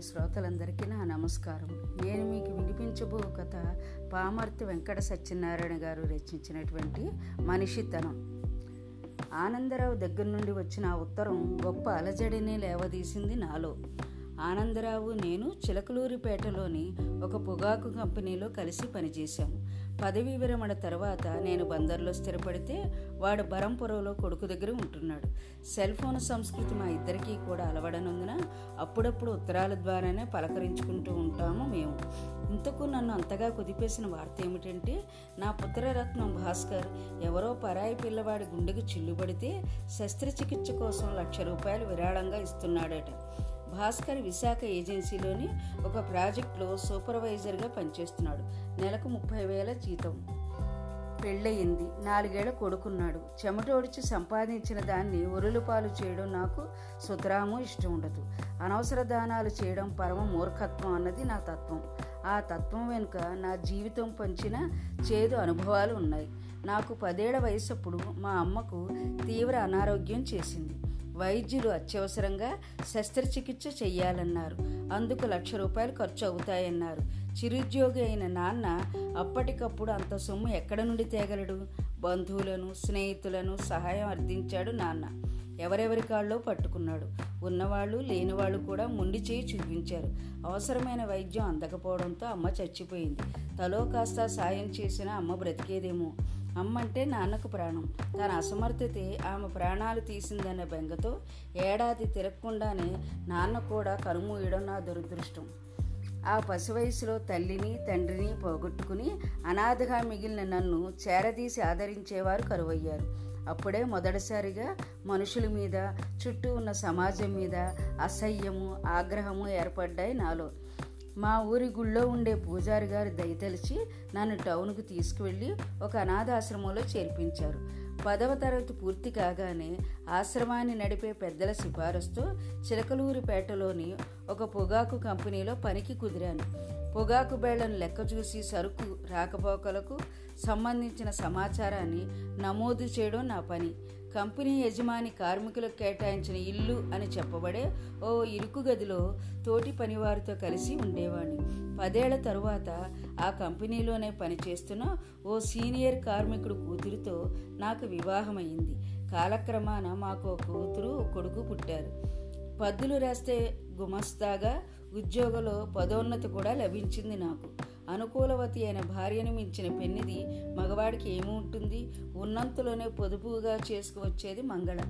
ప్రియమైన శ్రోతలందరికీ నా నమస్కారం. నేను మీకు వినిపించబో కథ పామర్తి వెంకట సత్యనారాయణ గారు రచించినటువంటి మనిషితనం. ఆనందరావు దగ్గర నుండి వచ్చిన ఉత్తరం గొప్ప అలజడిని లేవదీసింది నాలో. ఆనందరావు నేను చిలకలూరిపేటలోని ఒక పొగాకు కంపెనీలో కలిసి పనిచేశాము. పదవీ విరమణ తర్వాత నేను బందర్లో స్థిరపడితే వాడు బరంపురంలో కొడుకు దగ్గర ఉంటున్నాడు. సెల్ ఫోన్ సంస్కృతి మా ఇద్దరికీ కూడా అలవడనందున అప్పుడప్పుడు ఉత్తరాల ద్వారానే పలకరించుకుంటూ ఉంటాము మేము. ఇంతకు నన్ను అంతగా కుదిపేసిన వార్త ఏమిటంటే నా పుత్రరత్నం భాస్కర్ ఎవరో పరాయి పిల్లవాడి గుండెకు చిల్లుబడితే శస్త్రచికిత్స కోసం లక్ష రూపాయలు విరాళంగా ఇస్తున్నాడట. భాస్కర్ విశాఖ ఏజెన్సీలోని ఒక ప్రాజెక్టులో సూపర్వైజర్గా పనిచేస్తున్నాడు. నెలకు ముప్పై వేల జీతం. పెళ్ళయింది. నాలుగేళ్ళ కొడుకున్నాడు. చెమటోడిచి సంపాదించిన దాన్ని ఒరులుపాలు చేయడం నాకు సుతరాము ఇష్టం ఉండదు. అనవసర దానాలు చేయడం పరమ మూర్ఖత్వం అన్నది నా తత్వం. ఆ తత్వం వెనుక నా జీవితం పంచిన చేదు అనుభవాలు ఉన్నాయి. నాకు పదేళ్ళ వయసప్పుడు మా అమ్మకు తీవ్ర అనారోగ్యం చేసింది. వైద్యులు అత్యవసరంగా శస్త్రచికిత్స చేయాలన్నారు అందుకు లక్ష రూపాయలు ఖర్చు అవుతాయన్నారు చిరుద్యోగి అయిన నాన్న అప్పటికప్పుడు అంత సొమ్ము ఎక్కడ నుండి తేగలడు? బంధువులను స్నేహితులను సహాయం అర్థించాడు నాన్న. ఎవరెవరి కాళ్ళలో పట్టుకున్నాడు. ఉన్నవాళ్ళు లేనివాళ్ళు కూడా ముండి చేయి చూపించారు. అవసరమైన వైద్యం అందకపోవడంతో అమ్మ చచ్చిపోయింది. తలో కాస్త సాయం చేసిన అమ్మ బ్రతికేదేమో. అమ్మంటే నాన్నకు ప్రాణం. తన అసమర్థతే ఆమె ప్రాణాలు తీసిందనే బెంగతో ఏడాది తిరగకుండానే నాన్న కూడా కనుమూయడం నా దురదృష్టం. ఆ పసి వయసులో తల్లిని తండ్రిని పోగొట్టుకుని అనాథగా మిగిలిన నన్ను చేరదీసి ఆదరించేవారు కరువయ్యారు. అప్పుడే మొదటిసారిగా మనుషుల మీద చుట్టూ ఉన్న సమాజం మీద అసహ్యము ఆగ్రహము ఏర్పడ్డాయి నాలో. మా ఊరి గుళ్ళో ఉండే పూజారి గారు దయతలిచి నన్ను టౌన్కు తీసుకువెళ్ళి ఒక అనాథాశ్రమంలో చేర్పించారు. పదవ తరగతి పూర్తి కాగానే ఆశ్రమాన్ని నడిపే పెద్దల సిఫారసుతో చిలకలూరిపేటలోని ఒక పొగాకు కంపెనీలో పనికి కుదిరాను. పొగాకు బేళ్ళను లెక్క చూసి సరుకు రాకపోకలకు సంబంధించిన సమాచారాన్ని నమోదు చేయడం నా పని. కంపెనీ యజమాని కార్మికులకు కేటాయించిన ఇల్లు అని చెప్పబడే ఓ ఇరుకు గదిలో తోటి పనివారితో కలిసి ఉండేవాడిని. పదేళ్ళ తరువాత ఆ కంపెనీలోనే పనిచేస్తున్న ఓ సీనియర్ కార్మికుడు కూతురితో నాకు వివాహమైంది. కాలక్రమాన మాకు కూతురు కొడుకు పుట్టారు. పద్దులు రాస్తే గుమస్తాగా ఉద్యోగంలో పదోన్నతి కూడా లభించింది నాకు. అనుకూలవతి అయిన భార్యను మించిన పెన్నిది మగవాడికి ఏమి ఉంటుంది? ఉన్నంతలోనే పొదుపుగా చేసుకువచ్చేది మంగళ.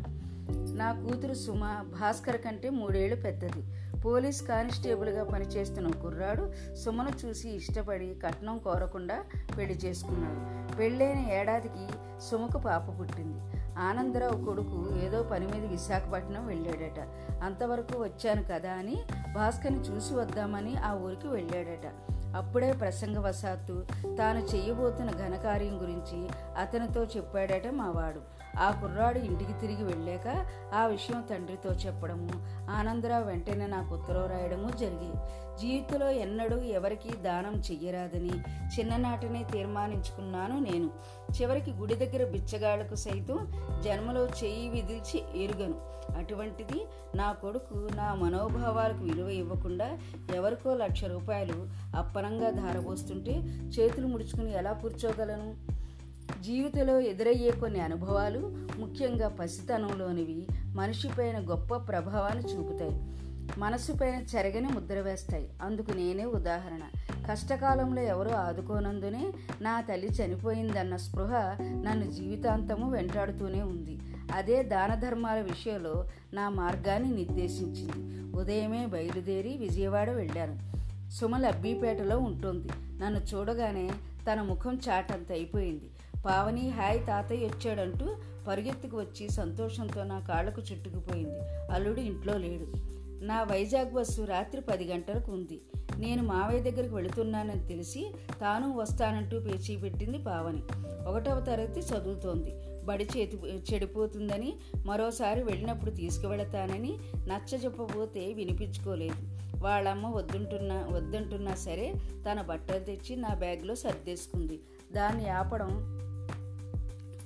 నా కూతురు సుమ భాస్కర్ కంటే మూడేళ్ళు పెద్దది. పోలీస్ కానిస్టేబుల్గా పనిచేస్తున్న కుర్రాడు సుమను చూసి ఇష్టపడి కట్నం కోరకుండా పెళ్ళి చేసుకున్నాడు. పెళ్ళైన ఏడాదికి సుమకు పాప పుట్టింది. ఆనందరావు కొడుకు ఏదో పని మీద విశాఖపట్నం వెళ్ళాడట. అంతవరకు వచ్చాను కదా అని భాస్కర్ని చూసి వద్దామని ఆ ఊరికి వెళ్ళాడట. అప్పుడే ప్రసంగవశాత్తు తాను చేయబోతున్న ఘనకార్యం గురించి అతనితో చెప్పాడట మావాడు. ఆ కుర్రాడు ఇంటికి తిరిగి వెళ్ళాక ఆ విషయం తండ్రితో చెప్పడము. ఆనందరావు వెంటనే నాకు ఉత్తరం రాయడము జరిగి జీవితంలో ఎన్నడూ ఎవరికి దానం చెయ్యరాదని చిన్ననాటినే తీర్మానించుకున్నాను నేను. చివరికి గుడి దగ్గర బిచ్చగాళ్ళకు సైతం జన్మలో చెయ్యి విదిల్చి ఎరుగను. అటువంటిది నా కొడుకు నా మనోభావాలకు విలువ ఇవ్వకుండా ఎవరికో లక్ష రూపాయలు అప్పనంగా ధారపోస్తుంటే చేతులు ముడుచుకుని ఎలా కూర్చోగలను? జీవితంలో ఎదురయ్యే కొన్ని అనుభవాలు ముఖ్యంగా పసితనంలోనివి మనిషిపైన గొప్ప ప్రభావాన్ని చూపుతాయి. మనసుపైన చెరగని ముద్ర వేస్తాయి. అందుకు నేనే ఉదాహరణ. కష్టకాలంలో ఎవరో ఆదుకోనందునే నా తల్లి చనిపోయిందన్న స్పృహ నన్ను జీవితాంతము వెంటాడుతూనే ఉంది. అదే దాన ధర్మాల విషయంలో నా మార్గాన్ని నిర్దేశించింది. ఉదయమే బయలుదేరి విజయవాడ వెళ్ళాను. సుమల అబ్బీపేటలో ఉంటుంది. నన్ను చూడగానే తన ముఖం చాటంత అయిపోయింది. పావని హాయ్ తాతయ్య వచ్చాడంటూ పరుగెత్తుకు వచ్చి సంతోషంతో నా కాళ్ళకు చుట్టుకుపోయింది. అల్లుడు ఇంట్లో లేడు. నా వైజాగ్ బస్సు రాత్రి పది గంటలకు ఉంది. నేను మావయ్య దగ్గరికి వెళుతున్నానని తెలిసి తాను వస్తానంటూ పేచీ పెట్టింది పావని. ఒకటవ తరగతి చదువుతోంది. బడి చేతి చెడిపోతుందని మరోసారి వెళ్ళినప్పుడు తీసుకువెళతానని నచ్చ చెప్పబోతే వినిపించుకోలేదు. వాళ్ళమ్మ వద్దుంటున్నా వద్దంటున్నా సరే తన బట్టలు తెచ్చి నా బ్యాగ్లో సర్దేసుకుంది. దాన్ని ఆపడం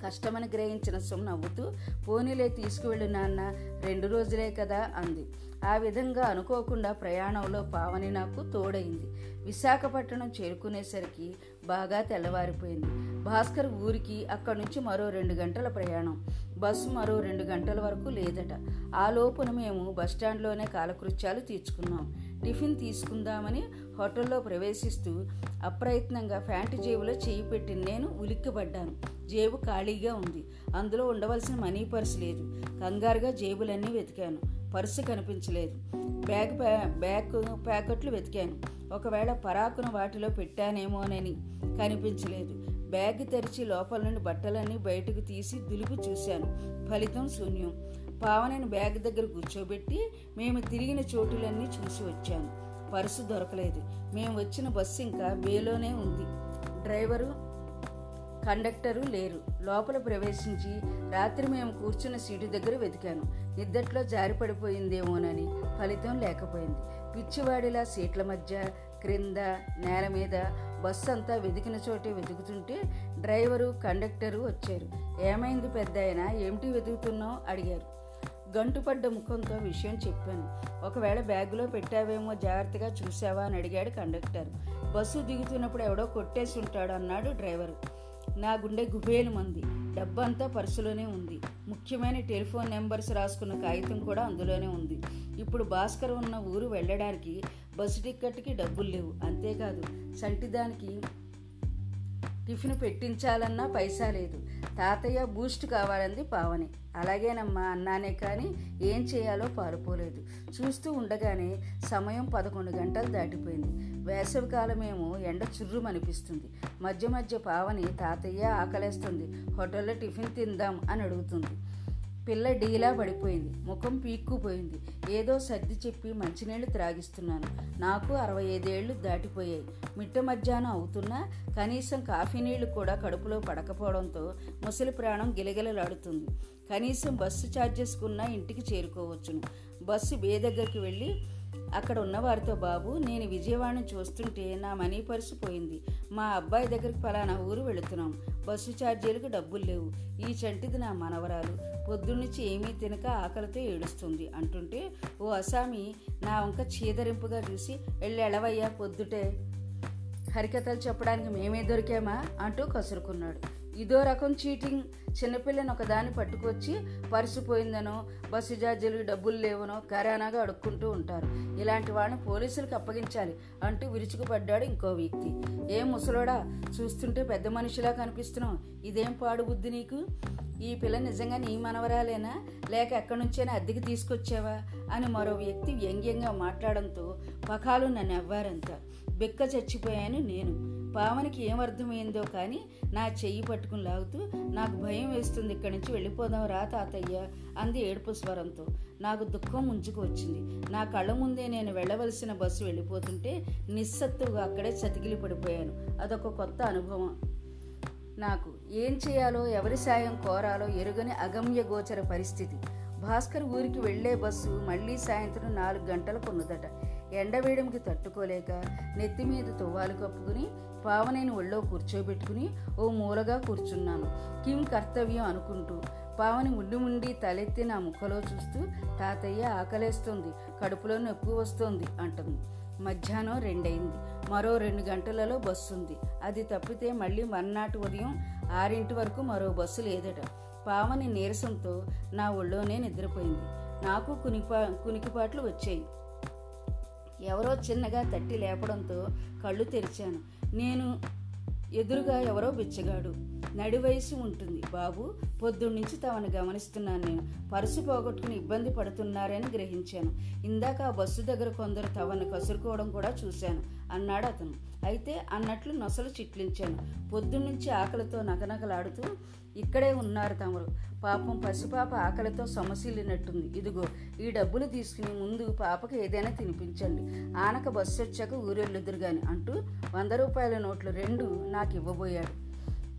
కష్టమని గ్రహించిన సుమ్ నవ్వుతూ పోనీలే తీసుకువెళ్ళు నాన్న రెండు రోజులే కదా అంది. ఆ విధంగా అనుకోకుండా ప్రయాణంలో పావని నాకు తోడైంది విశాఖపట్నం చేరుకునేసరికి బాగా తెల్లవారిపోయింది. భాస్కర్ ఊరికి అక్కడి నుంచి మరో రెండు గంటల ప్రయాణం. బస్సు మరో రెండు గంటల వరకు లేదట. ఆ లోపున మేము బస్టాండ్లోనే కాలకృత్యాలు తీర్చుకున్నాం. టిఫిన్ తీసుకుందామని హోటల్లో ప్రవేశిస్తూ అప్రయత్నంగా ప్యాంటు జేబులో చేయి పెట్టి నేను ఉలిక్కిపడ్డాను. జేబు ఖాళీగా ఉంది. అందులో ఉండవలసిన మనీ పర్స్ లేదు. కంగారుగా జేబులన్నీ వెతికాను. పర్సు కనిపించలేదు. బ్యాగ్ బ్యాగ్ ప్యాకెట్లు వెతికాను. ఒకవేళ పరాకును వాటిలో పెట్టానేమోనని కనిపించలేదు. బ్యాగ్ తెరిచి లోపల నుండి బట్టలన్నీ బయటకు తీసి దులిపి చూశాను. ఫలితం శూన్యం. పావనిని బ్యాగ్ దగ్గర కూర్చోబెట్టి మేము తిరిగిన చోటులన్నీ చూసి వచ్చాను పర్సు దొరకలేదు. మేము వచ్చిన బస్సు ఇంకా బేలోనే ఉంది. డ్రైవరు కండక్టరు లేరు. లోపల ప్రవేశించి రాత్రి మేము కూర్చున్న సీటు దగ్గర వెతికాను. నిద్దట్లో జారి పడిపోయిందేమోనని ఫలితం లేకపోయింది. పిచ్చివాడిలా సీట్ల మధ్య క్రింద నేల మీద బస్సు అంతా వెతికిన చోటే వెతుకుతుంటే డ్రైవరు కండక్టరు వచ్చారు. ఏమైంది పెద్ద ఏమిటి వెతుకుతున్నావు? అడిగారు. గంటుపడ్డ ముఖంతో విషయం చెప్పాను. ఒకవేళ బ్యాగులో పెట్టావేమో జాగ్రత్తగా చూసావా అని అడిగాడు కండక్టర్. బస్సు దిగుతున్నప్పుడు ఎవడో కొట్టేసి ఉంటాడు అన్నాడు డ్రైవరు. నా గుండె గుబేలు మంది డబ్బంతా పర్సులోనే ఉంది. ముఖ్యమైన టెలిఫోన్ నెంబర్స్ రాసుకున్న కాగితం కూడా అందులోనే ఉంది. ఇప్పుడు భాస్కర్ ఉన్న ఊరు వెళ్ళడానికి బస్సు టిక్కెట్కి డబ్బులు లేవు. అంతేకాదు సంటిదానికి టిఫిన్ పెట్టించాలన్నా పైసా లేదు. తాతయ్య బూస్ట్ కావాలంది పావని. అలాగేనమ్మా అన్నానే కానీ ఏం చేయాలో పారిపోలేదు. చూస్తూ ఉండగానే సమయం పదకొండు గంటలు దాటిపోయింది. వేసవికాలమేమో ఎండ చుర్రుమనిపిస్తుంది. మధ్య మధ్య పావని తాతయ్య ఆకలేస్తుంది. హోటల్లో టిఫిన్ తిందాం అని అడుగుతుంది. పిల్ల డీలా పడిపోయింది. ముఖం పీక్కుపోయింది. ఏదో సర్ది చెప్పి మంచినీళ్ళు త్రాగిస్తున్నాను. నాకు అరవై ఐదేళ్ళు దాటిపోయాయి. మిట్ట మధ్యాహ్నం అవుతున్నా కనీసం కాఫీ నీళ్ళు కూడా కడుపులో పడకపోవడంతో ముసలి ప్రాణం గిలగిలలాడుతుంది. కనీసం బస్సు ఛార్జెస్కున్నా ఇంటికి చేరుకోవచ్చును. బస్సు బే దగ్గరికి వెళ్ళి అక్కడ ఉన్నవారితో బాబు నేను విజయవాడని చూస్తుంటే నా మనీ పర్సు పోయింది. మా అబ్బాయి దగ్గరికి ఫలానా ఊరు వెళుతున్నాం. బస్సు ఛార్జీలకు డబ్బులు లేవు. ఈ చంటిది నా మనవరాలు. పొద్దున్నుంచి ఏమీ తినక ఆకలితో ఏడుస్తుంది. అంటుంటే ఓ అసామి నా వంక చీదరింపుగా చూసి ఎళ్ళెళవయ్యా పొద్దుటే. హరికథలు చెప్పడానికి మేమే దొరికామా? అంటూ కసురుకున్నాడు. ఇదో రకం చీటింగ్. చిన్నపిల్లని ఒకదాన్ని పట్టుకొచ్చి పర్సు పోయిందనో బస్సు జార్జీలు డబ్బులు లేవనో కరానాగా అడుక్కుంటూ ఉంటారు. ఇలాంటి వాళ్ళని పోలీసులకు అప్పగించాలి అంటూ విరుచుకుపడ్డాడు ఇంకో వ్యక్తి. ఏం ముసలోడా చూస్తుంటే పెద్ద మనిషిలా కనిపిస్తున్నావు. ఇదేం పాడు బుద్ధి నీకు? ఈ పిల్ల నిజంగా నీ మనవరాలేనా? లేక ఎక్కడి నుంచైనా అద్దెకి తీసుకొచ్చావా? అని మరో వ్యక్తి వ్యంగ్యంగా మాట్లాడంతో పకాలు నన్ను అవ్వారంతా బిక్క చచ్చిపోయాను నేను. పావనికి ఏమర్థమైందో కానీ నా చెయ్యి పట్టుకుని లాగుతూ నాకు భయం వేస్తుంది ఇక్కడి నుంచి వెళ్ళిపోదాం రా తాతయ్య అంది ఏడుపు స్వరంతో. నాకు దుఃఖం ముంచుకు వచ్చింది. నా కళ్ళ ముందే నేను వెళ్ళవలసిన బస్సు వెళ్ళిపోతుంటే నిస్సత్తుగా అక్కడే చతికిలి పడిపోయాను అదొక కొత్త అనుభవం. నాకు ఏం చేయాలో ఎవరి సాయం కోరాలో ఎరుగని అగమ్య గోచర పరిస్థితి. భాస్కర్ ఊరికి వెళ్ళే బస్సు మళ్ళీ సాయంత్రం నాలుగు గంటలకు ఉన్నదట. ఎండవేయడంకి తట్టుకోలేక నెత్తి మీద తువ్వాలు కప్పుకుని పావనేని ఒళ్ళో కూర్చోబెట్టుకుని ఓ మూలగా కూర్చున్నాను. కిం కర్తవ్యం అనుకుంటూ పావని ముండి ముండి తలెత్తి నా ముఖలో చూస్తూ తాతయ్య ఆకలేస్తుంది కడుపులో నొప్పి వస్తోంది అంటుంది. మధ్యాహ్నం రెండైంది మరో రెండు గంటలలో బస్సు ఉంది. అది తప్పితే మళ్ళీ మర్నాటి ఉదయం ఆరింటి వరకు మరో బస్సు లేదట. పావని నీరసంతో నా ఒళ్ళోనే నిద్రపోయింది. నాకు కునిపా కునికిపాట్లు వచ్చాయి. ఎవరో చిన్నగా తట్టి లేపడంతో కళ్ళు తెరిచాను. నేను ఎదురుగా ఎవరో బిచ్చగాడు. నడివయసు ఉంటుంది. బాబు పొద్దున్నుంచి తమను గమనిస్తున్నాను నేను. పరుసు పోగొట్టుకుని ఇబ్బంది పడుతున్నారని గ్రహించాను. ఇందాక ఆ బస్సు దగ్గర కొందరు తవను కసురుకోవడం కూడా చూశాను అన్నాడు అతను. అయితే అన్నట్లు నొసలు చిట్లించాను. పొద్దున్నుంచి ఆకలితో నకనకలాడుతూ ఇక్కడే ఉన్నారు తమరు. పాపం పసిపాప ఆకలితో సమస్యలినట్టుంది ఇదిగో ఈ డబ్బులు తీసుకుని ముందు పాపకి ఏదైనా తినిపించండి. ఆనక బస్సు వచ్చాక ఊరెళ్ళుదురుగాని అంటూ వంద రూపాయల నోట్లు రెండు నాకు ఇవ్వబోయాడు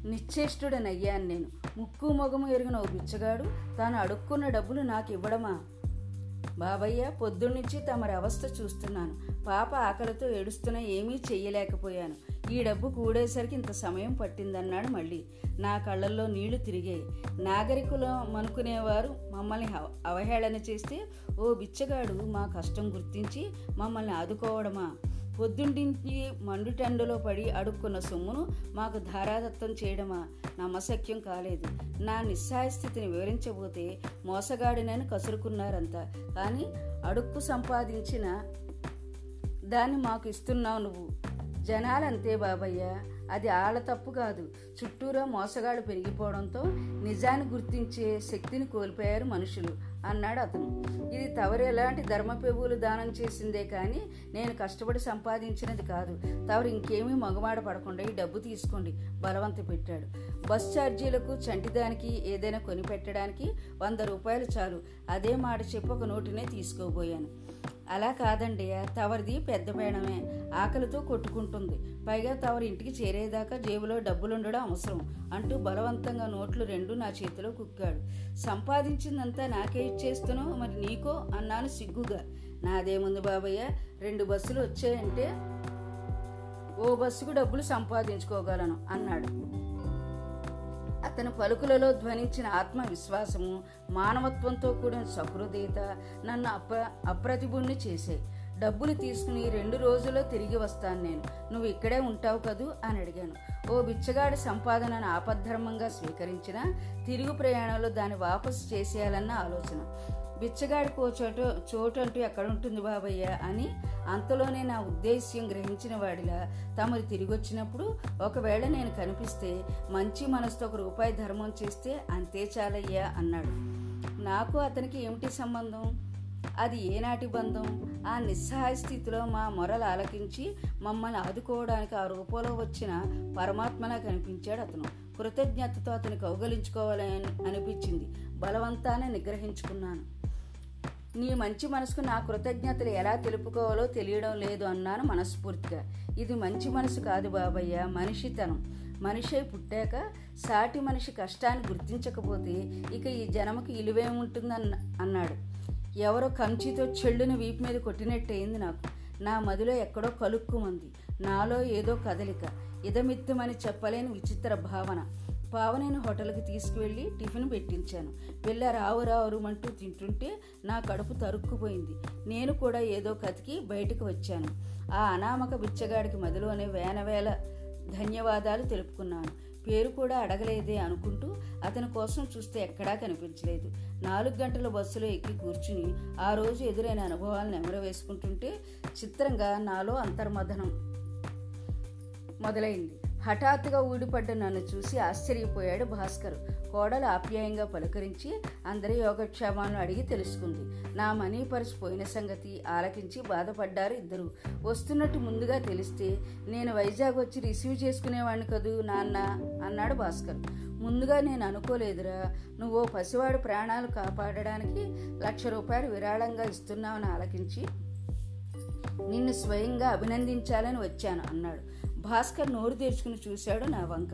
నిశ్చేష్టుడనయ్యాను నేను. ముక్కు మొగము ఎరిగిన ఓ బిచ్చగాడు తాను అడుక్కున్న డబ్బులు నాకు ఇవ్వడమా? బాబయ్య పొద్దున్నుంచి తమరి అవస్థ చూస్తున్నాను. పాప ఆకలితో ఏడుస్తున్నా ఏమీ చెయ్యలేకపోయాను. ఈ డబ్బు కూడేసరికి ఇంత సమయం పట్టిందన్నాడు మళ్ళీ. నా కళ్ళల్లో నీళ్ళు తిరిగాయి. నాగరికులు అనుకునేవారు మమ్మల్ని అవహేళన చేస్తే ఓ బిచ్చగాడు మా కష్టం గుర్తించి మమ్మల్ని ఆదుకోవడమా? పొద్దుండింటి మండుటెండలో పడి అడుక్కున్న సొమ్మును మాకు ధారాదత్తం చేయడమా? నమ్మశక్యం కాలేదు. నా నిస్సాయ స్థితిని వివరించబోతే మోసగాడినని కసురుకున్నారంతా. కానీ అడుక్కు సంపాదించిన దాన్ని మాకు ఇస్తున్నావు నువ్వు. జనాలంతే బాబయ్య. అది ఆళ్ళ తప్పు కాదు. చుట్టూరా మోసగాడు పెరిగిపోవడంతో నిజాన్ని గుర్తించే శక్తిని కోల్పోయారు మనుషులు. అన్నాడు అతను. ఇది తవరు ఎలాంటి ధర్మపెబులు దానం చేసిందే కానీ నేను కష్టపడి సంపాదించినది కాదు. తవరు ఇంకేమీ మగమాడ పడకుండా ఈ డబ్బు తీసుకోండి బలవంత పెట్టాడు. బస్ ఛార్జీలకు చంటిదానికి ఏదైనా కొని పెట్టడానికి వంద రూపాయలు చాలు. అదే మాట చెప్పి ఒక నోటినే తీసుకోబోయాను. అలా కాదండి తవరిది పెద్ద పేడమే ఆకలితో కొట్టుకుంటుంది. పైగా తవరి ఇంటికి చేరేదాకా జేబులో డబ్బులుండడం అవసరం అంటూ బలవంతంగా నోట్లు రెండు నా చేతిలో కుక్కాడు. సంపాదించిందంతా నాకే చేస్తున్నావు? మరి నీకో అన్నాను సిగ్గుగా. నాదేముంది బాబయ్య? రెండు బస్సులు వచ్చాయంటే ఓ బస్సుకు డబ్బులు సంపాదించుకోగలను అన్నాడు. అతని పలుకులలో ధ్వనించిన ఆత్మవిశ్వాసము మానవత్వంతో కూడిన సహృదయత నన్ను అప్ర అప్రతిభుణ్ణి చేశాయి. డబ్బులు తీసుకుని రెండు రోజుల్లో తిరిగి వస్తాను నేను. నువ్వు ఇక్కడే ఉంటావు కదూ? అని అడిగాను. ఓ బిచ్చగాడి సంపాదనను ఆపద్ధర్మంగా స్వీకరించిన తిరుగు ప్రయాణంలో దాన్ని వాపసు చేసేయాలన్న ఆలోచన. బిచ్చగాడికి ఓ చోటు చోటు అంటూ ఎక్కడుంటుంది బాబయ్య అని అంతలోనే నా ఉద్దేశ్యం గ్రహించిన వాడిలా తమరు తిరిగి వచ్చినప్పుడు ఒకవేళ నేను కనిపిస్తే మంచి మనసుతో ఒక రూపాయి ధర్మం చేస్తే అంతే చాలయ్యా అన్నాడు. నాకు అతనికి ఏమిటి సంబంధం? అది ఏనాటి బంధం? ఆ నిస్సహాయ స్థితిలో మా మొరలు ఆలకించి మమ్మల్ని ఆదుకోవడానికి ఆ రూపంలో వచ్చిన పరమాత్మలా కనిపించాడు అతను. కృతజ్ఞతతో అతను కౌగలించుకోవాలని అనిపించింది. బలవంతాన్ని నిగ్రహించుకున్నాను. నీ మంచి మనసుకు నా కృతజ్ఞతలు ఎలా తెలుపుకోవాలో తెలియడం లేదు అన్నాను మనస్ఫూర్తిగా. ఇది మంచి మనసు కాదు బాబయ్య మనిషితనం. మనిషి పుట్టాక సాటి మనిషి కష్టాన్ని గుర్తించకపోతే ఇక ఈ జనముకి ఇలువేముంటుందన్న అన్నాడు. ఎవరో కంచితో చెల్లుని వీపు మీద కొట్టినట్టయింది నాకు. నా మదిలో ఎక్కడో కలుక్కుమంది. నాలో ఏదో కదలిక. ఇదమిత్తమని చెప్పలేని విచిత్ర భావన. పావనేని హోటల్కి తీసుకువెళ్ళి టిఫిన్ పెట్టించాను. పిల్ల రావు రావురుమంటూ తింటుంటే నా కడుపు తరుక్కుపోయింది. నేను కూడా ఏదో కతికి బయటకు వచ్చాను. ఆ అనామక బిచ్చగాడికి మదిలోనే వేనవేల ధన్యవాదాలు తెలుపుకున్నాను. పేరు కూడా అడగలేదే అనుకుంటూ అతని కోసం చూస్తే ఎక్కడా కనిపించలేదు. నాలుగు గంటల బస్సులో ఎక్కి కూర్చుని ఆ రోజు ఎదురైన అనుభవాలను ఎమరవేసుకుంటుంటే చిత్రంగా నాలో అంతర్మథనం మొదలైంది. హఠాత్తుగా ఊడిపడ్డ నన్ను చూసి ఆశ్చర్యపోయాడు భాస్కర్. కోడలు ఆప్యాయంగా పలకరించి అందరి యోగక్షేమాలను అడిగి తెలుసుకుంది. నా మనీ పర్స్ పోయిన సంగతి ఆలకించి బాధపడ్డారు ఇద్దరు. వస్తున్నట్టు ముందుగా తెలిస్తే నేను వైజాగ్ వచ్చి రిసీవ్ చేసుకునేవాడిని కదూ నాన్న? అన్నాడు భాస్కర్. ముందుగా నేను అనుకోలేదురా. నువ్వు పసివాడు ప్రాణాలు కాపాడడానికి లక్ష రూపాయలు విరాళంగా ఇస్తున్నావని ఆలకించి నిన్ను స్వయంగా అభినందించాలని వచ్చాను అన్నాడు. భాస్కర్ నోరు తెరుచుకుని చూశాడు నా వంక.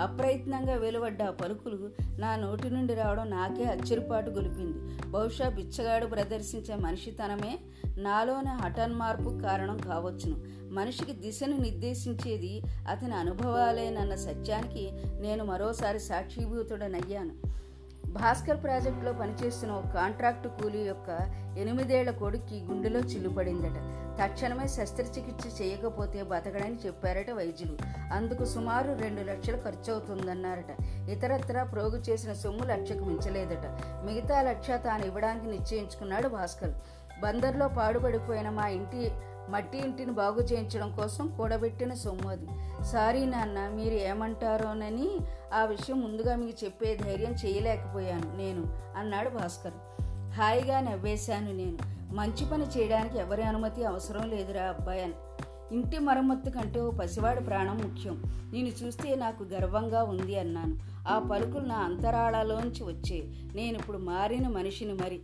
అప్రయత్నంగా వెలువడ్డ ఆ పలుకులు నా నోటి నుండి రావడం నాకే అచ్చరిపాటు గొలిపింది. బహుశా బిచ్చగాడు ప్రదర్శించే మనిషితనమే నాలోని హఠన్మార్పు కారణం కావచ్చును. మనిషికి దిశను నిర్దేశించేది అతని అనుభవాలేనన్న సత్యానికి నేను మరోసారి సాక్షిభూతుడనయ్యాను. భాస్కర్ ప్రాజెక్టులో పనిచేస్తున్న ఒక కాంట్రాక్టు కూలీ యొక్క ఎనిమిదేళ్ళ కొడుక్కి గుండెలో చిల్లుపడిందట. తక్షణమే శస్త్రచికిత్స చేయకపోతే బతకడని చెప్పారట వైద్యులు. అందుకు సుమారు రెండు లక్షలు ఖర్చు అవుతుందన్నారట ఇతరత్రా ప్రోగు చేసిన సొమ్ము లక్షకు మించలేదట. మిగతా లక్ష తాను ఇవ్వడానికి నిశ్చయించుకున్నాడు భాస్కర్. బందర్లో పాడుపడిపోయిన మా ఇంటి మట్టి ఇంటిని బాగు చేయించడం కోసం కూడబెట్టిన సొమ్ము అది. సారీ నాన్న మీరు ఏమంటారోనని ఆ విషయం ముందుగా మీకు చెప్పే ధైర్యం చేయలేకపోయాను నేను అన్నాడు భాస్కర్. హాయిగా నవ్వేశాను నేను. మంచి పని చేయడానికి ఎవరి అనుమతి అవసరం లేదురా అబ్బాయి ఇంటి మరమ్మత్తు కంటే ఓ పసివాడి ప్రాణం ముఖ్యం. నేను చూస్తే నాకు గర్వంగా ఉంది అన్నాను. ఆ పలుకులు నా అంతరాళలోంచి వచ్చే నేను ఇప్పుడు మారిన మనిషిని మరి.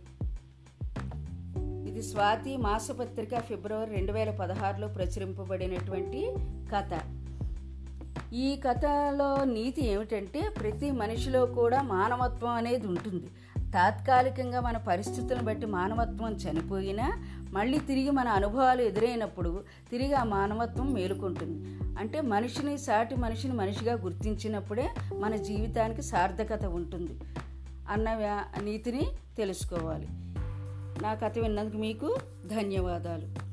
ఇది స్వాతి మాసపత్రిక ఫిబ్రవరి రెండు వేల పదహారులో ప్రచురింపబడినటువంటి కథ. ఈ కథలో నీతి ఏమిటంటే ప్రతి మనిషిలో కూడా మానవత్వం అనేది ఉంటుంది. తాత్కాలికంగా మన పరిస్థితులను బట్టి మానవత్వం చనిపోయినా మళ్ళీ తిరిగి మన అనుభవాలు ఎదురైనప్పుడు తిరిగి ఆ మానవత్వం మేలుకుంటుంది. అంటే మనిషిని సాటి మనిషిని మనిషిగా గుర్తించినప్పుడే మన జీవితానికి సార్థకత ఉంటుంది అన్న నీతిని తెలుసుకోవాలి. నా కథ విన్నందుకు మీకు ధన్యవాదాలు.